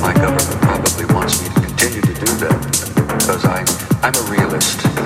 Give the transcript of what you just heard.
my government probably wants me to continue to do that because I, I'm a realist.